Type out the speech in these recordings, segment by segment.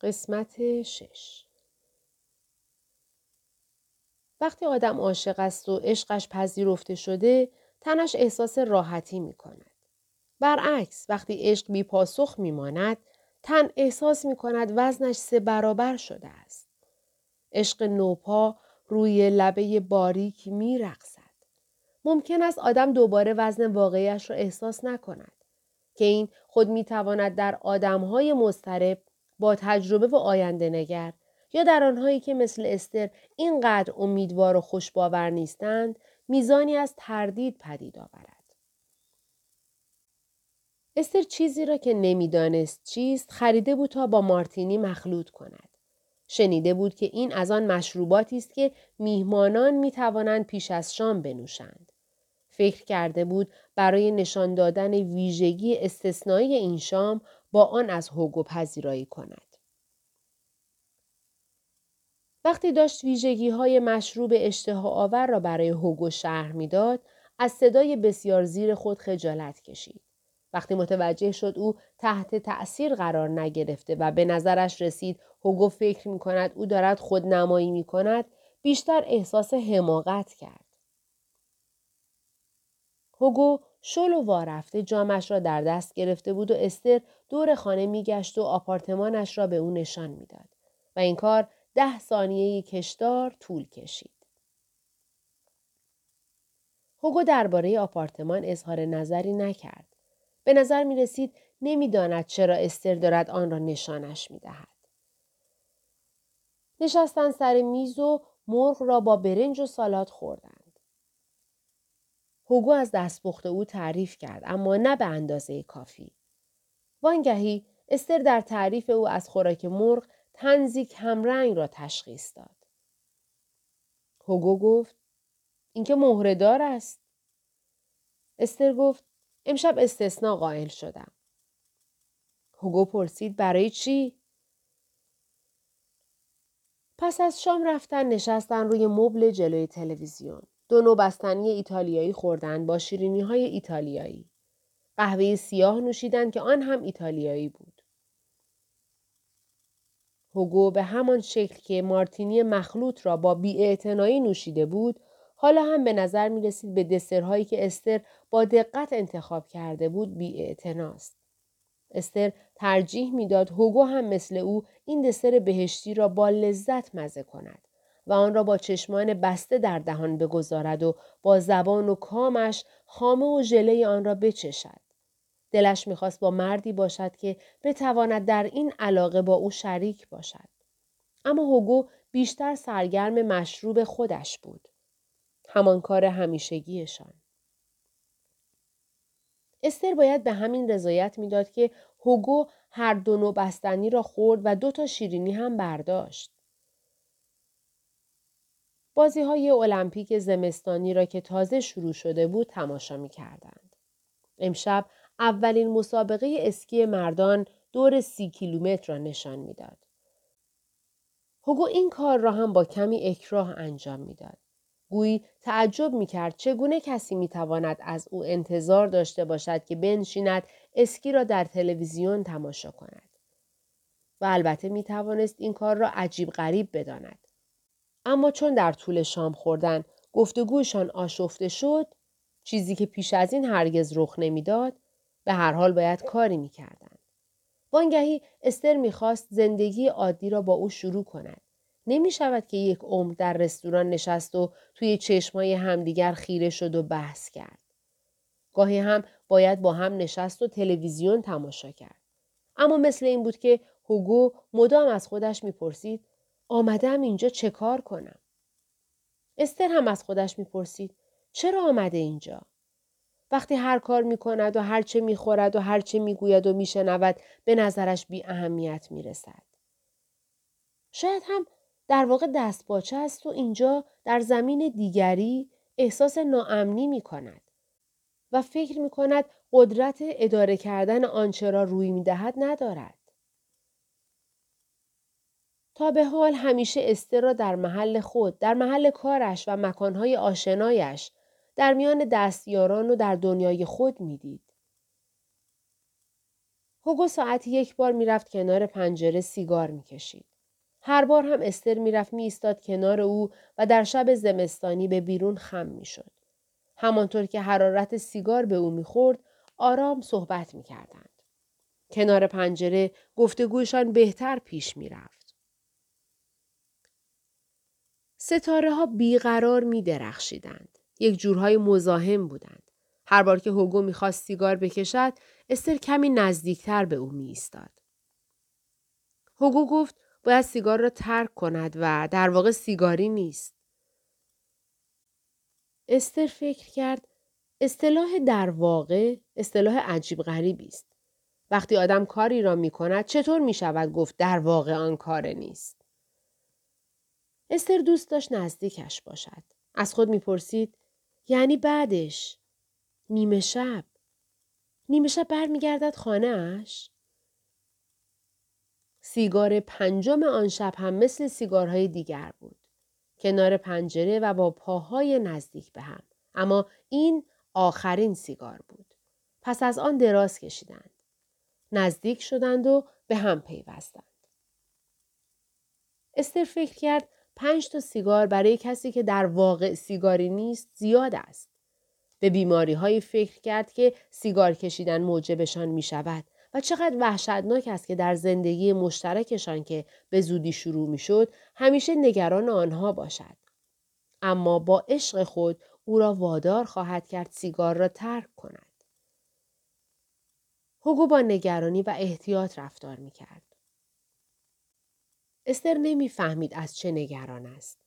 قسمت شش وقتی آدم عاشق است و عشقش پذیرفته شده تنش احساس راحتی می کند. برعکس وقتی عشق بی پاسخ می ماند تن احساس می کند وزنش سه برابر شده است. عشق نوپا روی لبه باریک می رقصد. ممکن است آدم دوباره وزن واقعیش را احساس نکند. که این خود می تواند در آدمهای مضطرب با تجربه و آینده نگر یا در آنهایی که مثل استر اینقدر امیدوار و خوشباور نیستند میزانی از تردید پدید آورد. استر چیزی را که نمی‌دانست چیست خریده بود تا با مارتینی مخلوط کند. شنیده بود که این از آن مشروباتی است که میهمانان می توانند پیش از شام بنوشند. فکر کرده بود برای نشان دادن ویژگی استثنایی این شام با آن از هوگو پذیرایی کند. وقتی داشت ویژگی های مشروب اشتها آور را برای هوگو شهر می‌داد، از صدای بسیار زیر خود خجالت کشید. وقتی متوجه شد او تحت تأثیر قرار نگرفته و به نظرش رسید هوگو فکر می کند او دارد خود نمایی می کند بیشتر احساس حماقت کرد. هوگو شل و وارفته جامش را در دست گرفته بود و استر دور خانه میگشت و آپارتمانش را به او نشان می‌داد و این کار ده ثانیه کشدار طول کشید. هوگو درباره آپارتمان اظهار نظری نکرد. به نظر می رسید نمی‌داند چرا استر دارد آن را نشانش می دهد. نشستن سر میز و مرغ را با برنج و سالاد خوردند. هوگو از دستپخت او تعریف کرد اما نه به اندازه کافی. وانگهی استر در تعریف او از خوراک مرغ تنزی کمرنگ را تشخیص داد. هوگو گفت اینکه مهرهدار است. استر گفت امشب استثنا قائل شدم. هوگو پرسید برای چی؟ پس از شام رفتن نشستن روی مبل جلوی تلویزیون. دو نوع بستنی ایتالیایی خوردن با شیرینی های ایتالیایی. قهوه سیاه نوشیدن که آن هم ایتالیایی بود. هوگو به همان شکل که مارتینی مخلوط را با بیاعتنایی نوشیده بود حالا هم به نظر می رسید به دسرهایی که استر با دقت انتخاب کرده بود بی استر ترجیح می‌داد هوگو هم مثل او این دسر بهشتی را با لذت مزه کند و آن را با چشمان بسته در دهان بگذارد و با زبان و کامش خامه و ژله آن را بچشد. دلش می‌خواست با مردی باشد که بتواند در این علاقه با او شریک باشد. اما هوگو بیشتر سرگرم مشروب خودش بود. همان کار همیشگیشان. استر باید به همین رضایت می‌داد که هوگو هر دو نوع بستنی را خورد و دو تا شیرینی هم برداشت. بازی های المپیک زمستانی را که تازه شروع شده بود تماشا می کردند. امشب اولین مسابقه اسکی مردان دور سی کیلومتر را نشان می‌داد. هوگو این کار را هم با کمی اکراه انجام می‌داد. گویی تعجب می کرد چگونه کسی می تواند از او انتظار داشته باشد که بنشیند اسکی را در تلویزیون تماشا کند. و البته می توانست این کار را عجیب غریب بداند. اما چون در طول شام خوردن گفتگوشان آشفته شد چیزی که پیش از این هرگز رخ نمی‌داد به هر حال باید کاری می‌کردند وانگهی استر می‌خواست زندگی عادی را با او شروع کند نمی شود که یک عمر در رستوران نشست و توی چشمای همدیگر خیره شد و بحث کرد. گاهی هم باید با هم نشست و تلویزیون تماشا کرد. اما مثل این بود که هوگو مدام از خودش می‌پرسید آمدم اینجا چه کار کنم؟ استر هم از خودش می‌پرسید چرا آمده اینجا؟ وقتی هر کار می کند و هر چه می خورد و هر چه می گوید و می شنود به نظرش بی اهمیت می رسد. شاید هم در واقع دست باچه است و اینجا در زمین دیگری احساس ناامنی می کند و فکر می کند قدرت اداره کردن آنچه را روی می دهد ندارد. تا به حال همیشه استر را در محل خود، در محل کارش و مکانهای آشنایش، در میان دستیاران و در دنیای خود می‌دید. هوگو ساعتی یک بار می‌رفت کنار پنجره سیگار می‌کشید. هر بار هم استر می‌رفت میایستاد کنار او و در شب زمستانی به بیرون خم می‌شد. همانطور که حرارت سیگار به او می‌خورد آرام صحبت می‌کردند. کنار پنجره گفتگویشان بهتر پیش می‌رفت. ستاره ها بیقرار می درخشیدند. یک جورهای مزاحم بودند. هر بار که هوگو می‌خواست سیگار بکشد، استر کمی نزدیکتر به او می ایستاد. هوگو گفت باید سیگار را ترک کند و در واقع سیگاری نیست. استر فکر کرد اصطلاح در واقع اصطلاح عجیب غریبی است. وقتی آدم کاری را می کند چطور می شود گفت در واقع آن کار نیست؟ استر دوست داشت نزدیکش باشد. از خود می‌پرسید یعنی بعدش نیمه شب نیمه شب برمیگردد خانهاش سیگار پنجم آن شب هم مثل سیگارهای دیگر بود. کنار پنجره و با پاهای نزدیک به هم. اما این آخرین سیگار بود. پس از آن دراز کشیدند. نزدیک شدند و به هم پیوستند. استر فکر کرد پنج تا سیگار برای کسی که در واقع سیگاری نیست زیاد است. به بیماری های فکر کرد که سیگار کشیدن موجبشان می شود و چقدر وحشتناک است که در زندگی مشترکشان که به زودی شروع می شد همیشه نگران آنها باشد. اما با عشق خود او را وادار خواهد کرد سیگار را ترک کند. هوگو با نگرانی و احتیاط رفتار می کرد. استر نمی‌فهمید از چه نگران است.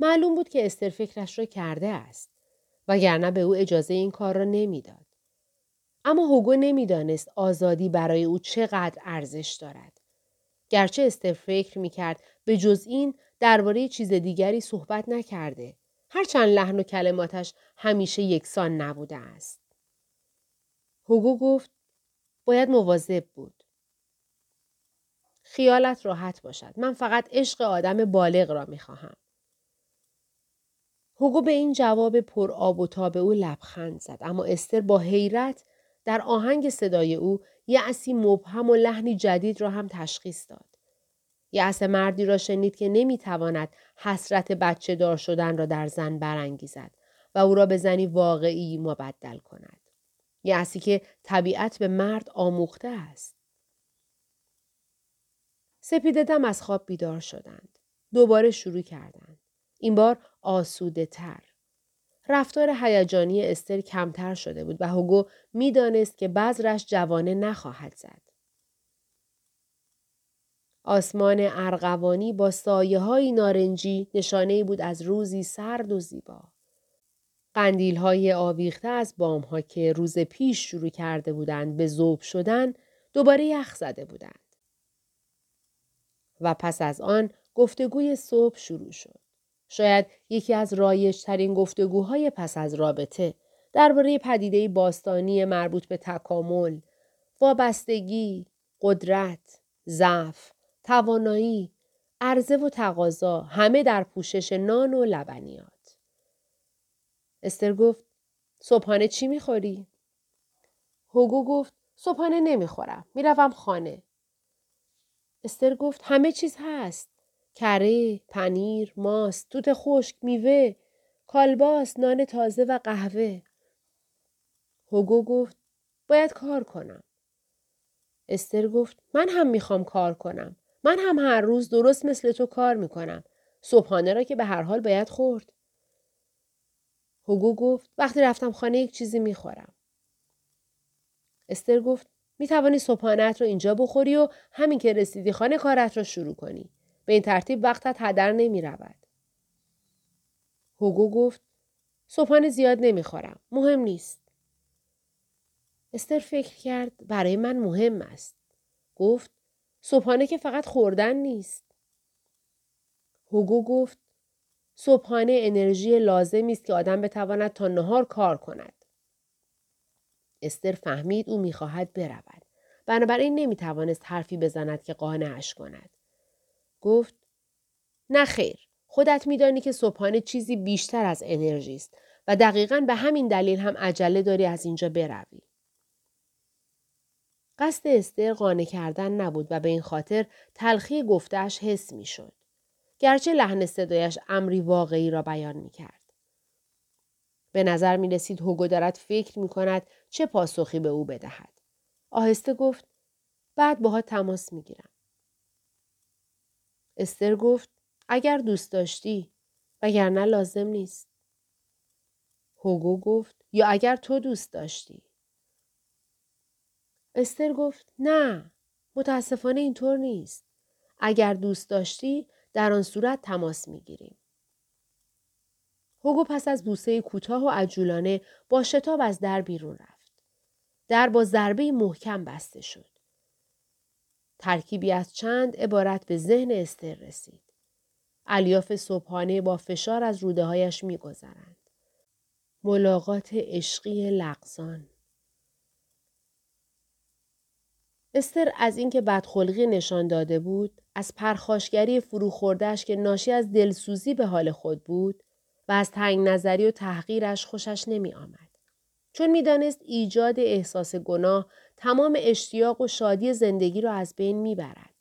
معلوم بود که استر فکرش را کرده است. وگرنه به او اجازه این کار را نمی‌داد. اما هوگو نمی‌دانست آزادی برای او چقدر ارزش دارد. گرچه استر فکر می‌کرد به جز این درباره چیز دیگری صحبت نکرده. هرچند لحن و کلماتش همیشه یکسان نبوده است. هوگو گفت باید مواظب بود. خیالت راحت باشد. من فقط عشق آدم بالغ را می‌خواهم. هوگو به این جواب پر آب و تاب او لبخند زد اما استر با حیرت در آهنگ صدای او یعصی مبهم و لحنی جدید را هم تشخیص داد. یعص مردی را شنید که نمی‌تواند حسرت بچه دار شدن را در زن برانگیزد و او را به زنی واقعی مبدل کند. یعصی که طبیعت به مرد آموخته است. سپیده دم از خواب بیدار شدند. دوباره شروع کردند. این بار آسوده تر. رفتار هیجانی استر کمتر شده بود و هوگو می‌دانست که بذرش جوانه نخواهد زد. آسمان ارغوانی با سایه های نارنجی نشانه بود از روزی سرد و زیبا. قندیل های آویخته از بام ها که روز پیش شروع کرده بودند به زوب شدن دوباره یخ زده بودند. و پس از آن گفتگوی صبح شروع شد. شاید یکی از رایجترین گفتگوهای پس از رابطه درباره پدیده باستانی مربوط به تکامل، وابستگی، قدرت، ضعف، توانایی، عرضه و تقاضا همه در پوشش نان و لبنیات. استر گفت صبحانه چی می‌خوری؟ هوگو گفت صبحانه نمی‌خورم. می‌روم خانه. استر گفت همه چیز هست. کره، پنیر، ماست، توت خشک، میوه، کالباس، نان تازه و قهوه. هوگو گفت باید کار کنم. استر گفت من هم می‌خوام کار کنم. من هم هر روز درست مثل تو کار می‌کنم. صبحانه را که به هر حال باید خورد. هوگو گفت وقتی رفتم خانه یک چیزی می‌خورم. استر گفت می توانی صبحانت رو اینجا بخوری و همین که رسیدی خانه کارت را شروع کنی. به این ترتیب وقتت هدر نمی رود. هوگو گفت صبحانه زیاد نمی‌خورم. مهم نیست. استر فکر کرد برای من مهم است. گفت صبحانه که فقط خوردن نیست. هوگو گفت صبحانه انرژی لازمی است که آدم بتواند تا نهار کار کند. استر فهمید او می‌خواهد برود. بنابراین نمی‌توانست حرفی بزند که قانعش کند. گفت نه خیر خودت میدانی که صبحانه چیزی بیشتر از انرژی است و دقیقا به همین دلیل هم عجله داری از اینجا بروی. قصد استر قانع کردن نبود و به این خاطر تلخی گفتهش حس می شد. گرچه لحن صدایش امری واقعی را بیان می کرد. به نظر می رسید هوگو دارد فکر می کند چه پاسخی به او بدهد. آهسته گفت بعد باها تماس می گیرم. استر گفت اگر دوست داشتی وگرنه لازم نیست. هوگو گفت یا اگر تو دوست داشتی. استر گفت نه متاسفانه اینطور نیست. اگر دوست داشتی در آن صورت تماس می گیریم. هوگو پس از بوسه کوتاه و عجولانه با شتاب از در بیرون رفت. در با ضربه محکم بسته شد. ترکیبی از چند عبارت به ذهن استر رسید. الیاف صبحانه با فشار از روده هایش می گذرند. ملاقات عشقی لغزان. استر از اینکه بدخلقی نشان داده بود از پرخاشگری فروخوردهش که ناشی از دلسوزی به حال خود بود و از تنگ نظری و تحقیرش خوشش نمی آمد. چون می‌دانست ایجاد احساس گناه تمام اشتیاق و شادی زندگی را از بین می‌برد.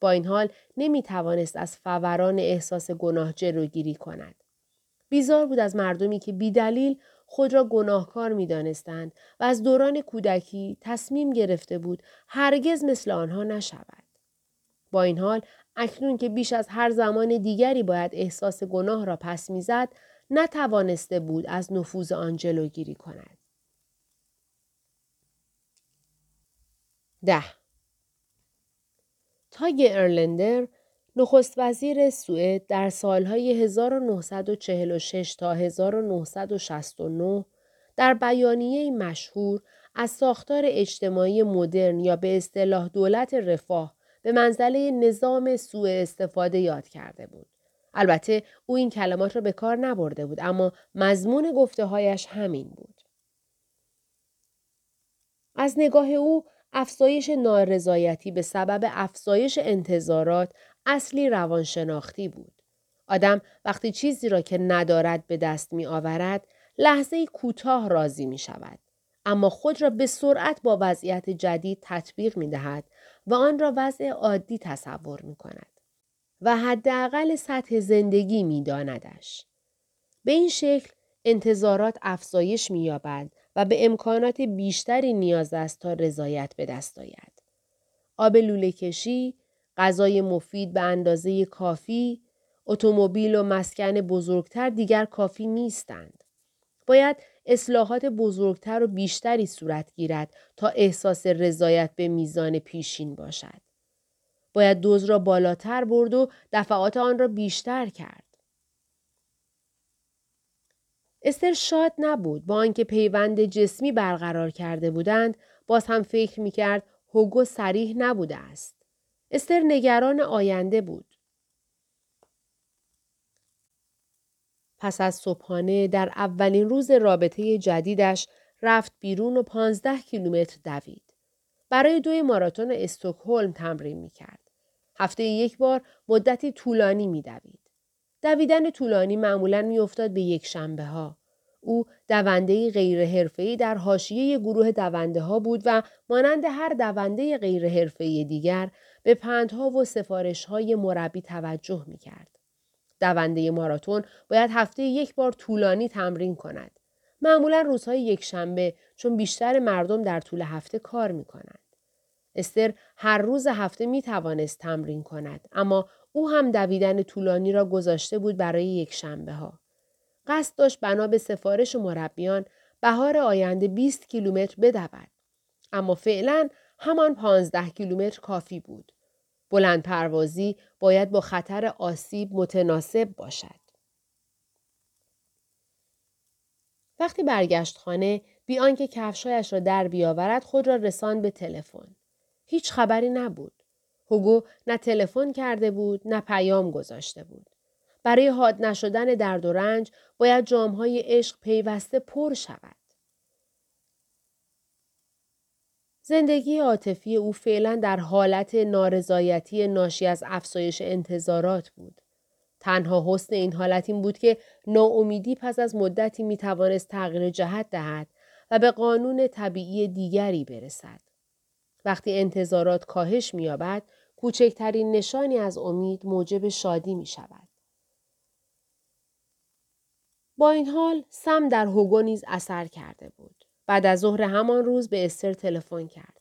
با این حال نمی توانست از فوران احساس گناه جلوگیری کند. بیزار بود از مردمی که بیدلیل خود را گناهکار می دانستند و از دوران کودکی تصمیم گرفته بود هرگز مثل آنها نشود. با این حال اکنون که بیش از هر زمان دیگری باید احساس گناه را پس می‌زد نتوانسته بود از نفوذ آن جلوگیری کند. ده تاگ ارلندر نخست وزیر سوئد در سالهای 1946 تا 1969 در بیانیه مشهور از ساختار اجتماعی مدرن یا به اصطلاح دولت رفاه به منزله نظام سوء استفاده یاد کرده بود. البته او این کلمات را به کار نبرده بود اما مضمون گفته هایش همین بود. از نگاه او افزایش نارضایتی به سبب افزایش انتظارات اصلی روانشناختی بود. آدم وقتی چیزی را که ندارد به دست می آورد لحظه کوتاه راضی می شود. اما خود را به سرعت با وضعیت جدید تطبیق می دهد و آن را وضع عادی تصور می کند. و حداقل سطح زندگی می داندش. به این شکل انتظارات افزایش می یابد و به امکانات بیشتری نیاز است تا رضایت به دست آید. آب لوله کشی، غذای مفید به اندازه کافی، اتومبیل و مسکن بزرگتر دیگر کافی نیستند. باید اصلاحات بزرگتر و بیشتری صورت گیرد تا احساس رضایت به میزان پیشین باشد. باید دوز را بالاتر برد و دفعات آن را بیشتر کرد. استر شاد نبود با آنکه پیوند جسمی برقرار کرده بودند باز هم فکر می کرد هوگو سریح نبوده است. استر نگران آینده بود. پس از صبحانه در اولین روز رابطه جدیدش رفت بیرون و پانزده کیلومتر دوید. برای دوی ماراتون استکهلم تمرین می کرد. هفته یک بار مدتی طولانی می دوید. دویدن طولانی معمولا می افتاد به یک شنبه ها. او دونده غیر در حاشیه گروه دونده ها بود و مانند هر دونده غیر دیگر به پندها و سفارش های مربی توجه می کرد. دونده ماراتون باید هفته یک بار طولانی تمرین کند. معمولا روزهای یک شنبه چون بیشتر مردم در طول هفته کار می کنند. استر هر روز هفته می توانست تمرین کند اما او هم دویدن طولانی را گذاشته بود برای یک شنبه ها. قصد داشت بنا به سفارش مربیان بهار آینده 20 کیلومتر بدود. اما فعلا همان 15 کیلومتر کافی بود. بلند پروازی باید با خطر آسیب متناسب باشد. وقتی برگشت خانه بی آنکه کفشایش را در بیاورد خود را رساند به تلفن. هیچ خبری نبود. هوگو نه تلفن کرده بود نه پیام گذاشته بود. برای حاد نشدن درد و رنج باید جامهای عشق پیوسته پر شود. زندگی عاطفی او فعلا در حالت نارضایتی ناشی از افزایش انتظارات بود. تنها حسن این حالت این بود که ناامیدی پس از مدتی می توانست تغییر جهت دهد و به قانون طبیعی دیگری برسد. وقتی انتظارات کاهش می‌یابد، کوچکترین نشانی از امید موجب شادی می شود. با این حال سم در هوگو نیز اثر کرده بود. بعد از ظهر همان روز به استر تلفن کرد.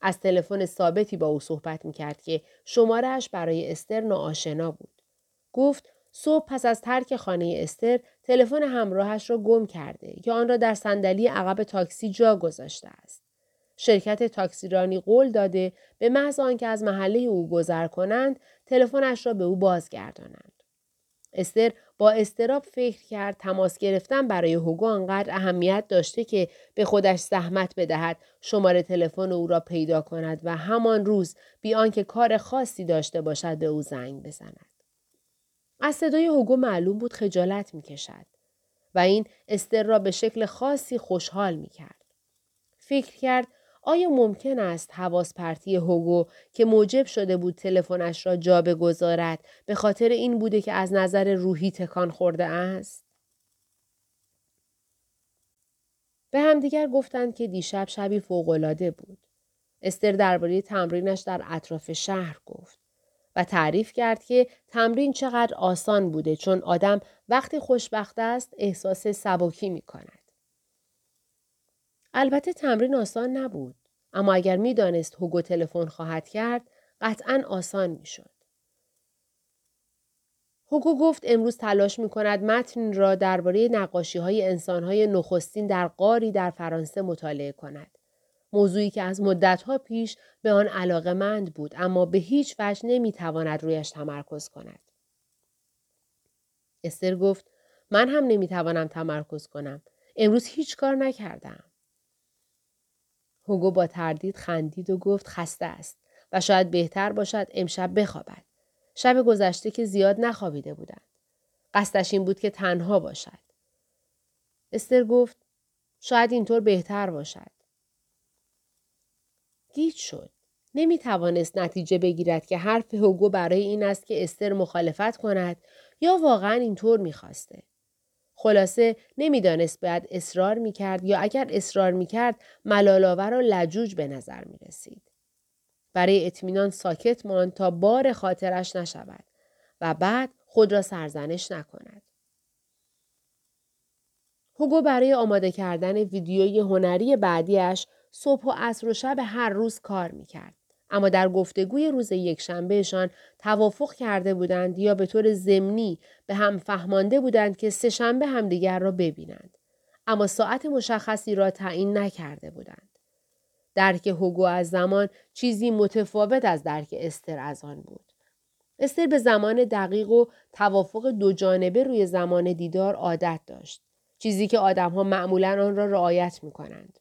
از تلفن ثابتی با او صحبت می کرد که شمارش برای استر ناآشنا بود. گفت صبح پس از ترک خانه استر تلفن همراهش را گم کرده یا آن را در صندلی عقب تاکسی جا گذاشته است. شرکت تاکسیرانی قول داده به محض آنکه از محله او گذر کنند تلفنش را به او بازگردانند. استر با استراب فکر کرد تماس گرفتن برای هوگو آنقدر اهمیت داشته که به خودش زحمت بدهد شماره تلفن او را پیدا کند و همان روز بی آنکه کار خاصی داشته باشد به او زنگ بزند. از صدای هوگو معلوم بود خجالت می کشد و این استر را به شکل خاصی خوشحال می کرد. فکر کرد آیا ممکن است حواس پرتی هوگو که موجب شده بود تلفنش را جا بگذارد به خاطر این بوده که از نظر روحی تکان خورده است؟ به همدیگر گفتند که دیشب شبی فوقالعاده بود. استر درباره تمرینش در اطراف شهر گفت و تعریف کرد که تمرین چقدر آسان بوده چون آدم وقتی خوشبخت است احساس سبکی می کند. البته تمرین آسان نبود. اما اگر می‌دانست هوگو تلفن خواهد کرد قطعا آسان می‌شد. هوگو گفت امروز تلاش می کند متن را درباره نقاشی های انسان های نخستین در قاری در فرانسه مطالعه کند. موضوعی که از مدتها پیش به آن علاقه مند بود اما به هیچ وجه نمی تواند رویش تمرکز کند. استر گفت من هم نمی توانم تمرکز کنم. امروز هیچ کار نکردم. هوگو با تردید خندید و گفت خسته است و شاید بهتر باشد امشب بخوابد. شب گذشته که زیاد نخوابیده بودند. قصدش این بود که تنها باشد. استر گفت شاید اینطور بهتر باشد. گیج شد. نمی توانست نتیجه بگیرد که حرف هوگو برای این است که استر مخالفت کند یا واقعا اینطور می‌خواسته. خلاصه نمی‌دانست باید اصرار می‌کرد یا اگر اصرار می‌کرد ملالآور و لجوج به نظر می رسید. برای اطمینان ساکت ماند تا بار خاطرش نشود و بعد خود را سرزنش نکند. هوگو برای آماده کردن ویدیوی هنری بعدیش صبح و عصر و شب هر روز کار می‌کرد. اما در گفتگوی روز یکشنبهشان توافق کرده بودند یا به طور ضمنی به هم فهمانده بودند که سهشنبه همدیگر را ببینند. اما ساعت مشخصی را تعیین نکرده بودند. درک هوگو از زمان چیزی متفاوت از درک استر از آن بود. استر به زمان دقیق و توافق دو جانبه روی زمان دیدار عادت داشت. چیزی که آدمها معمولا آن را رعایت می کنند.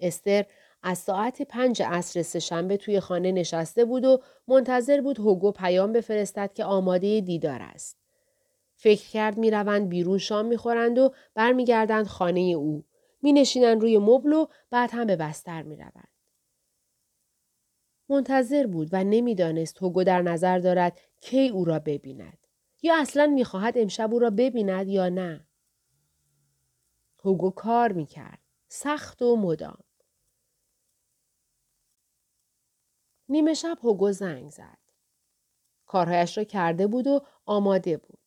استر از ساعت پنج عصر سهشنبه توی خانه نشسته بود و منتظر بود هوگو پیام بفرستد که آماده دیدار است. فکر کرد می روند بیرون شام می خورند و برمیگردند خانه او. می نشینند روی مبل و بعد هم به بستر می روند. منتظر بود و نمی‌دانست هوگو در نظر دارد کی او را ببیند. یا اصلا می‌خواهد امشب او را ببیند یا نه. هوگو کار می‌کرد. سخت و مدام. نیمه شب هوگو زنگ زد. کارهایش را کرده بود و آماده بود.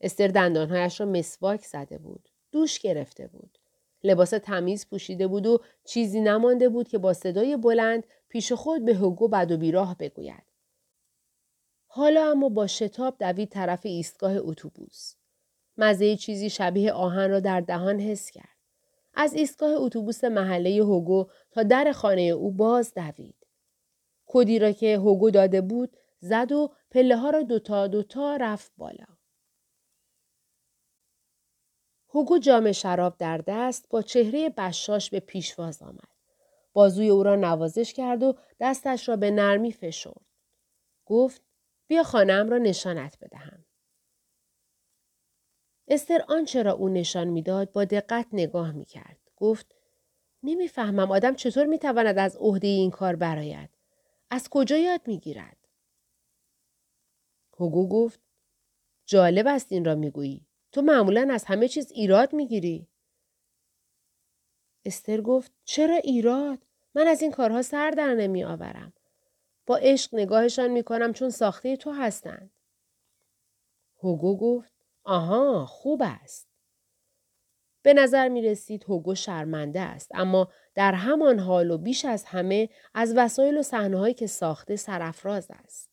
استر دندانهایش را مسواک زده بود. دوش گرفته بود. لباس تمیز پوشیده بود و چیزی نمانده بود که با صدای بلند پیش خود به هوگو بد و بیراه بگوید. حالا اما با شتاب دوید طرف ایستگاه اتوبوس. مزه چیزی شبیه آهن را در دهان حس کرد. از ایستگاه اتوبوس محله هوگو تا در خانه او باز دوید. کدی را که هوگو داده بود زد و پله ها را دوتا دوتا رفت بالا. هوگو جام شراب در دست با چهره بشاش به پیشواز آمد. بازوی او را نوازش کرد و دستش را به نرمی فشرد. گفت بیا خانم را نشانت بدهم. استر آنچه را او نشان می‌داد با دقت نگاه می کرد. گفت نمی‌فهمم آدم چطور می‌تواند از عهده این کار برآید. از کجا یاد می‌گیرد؟ هوگو گفت جالب است این را می‌گویی. تو معمولا از همه چیز ایراد می‌گیری. استر گفت چرا ایراد؟ من از این کارها سر در نمی آورم. با عشق نگاهشان می کنم چون ساخته تو هستند. هوگو گفت آها خوب است. به نظر می رسید هوگو شرمنده است اما در همان حال و بیش از همه از وسایل و صحنه‌هایی که ساخته سرافراز است.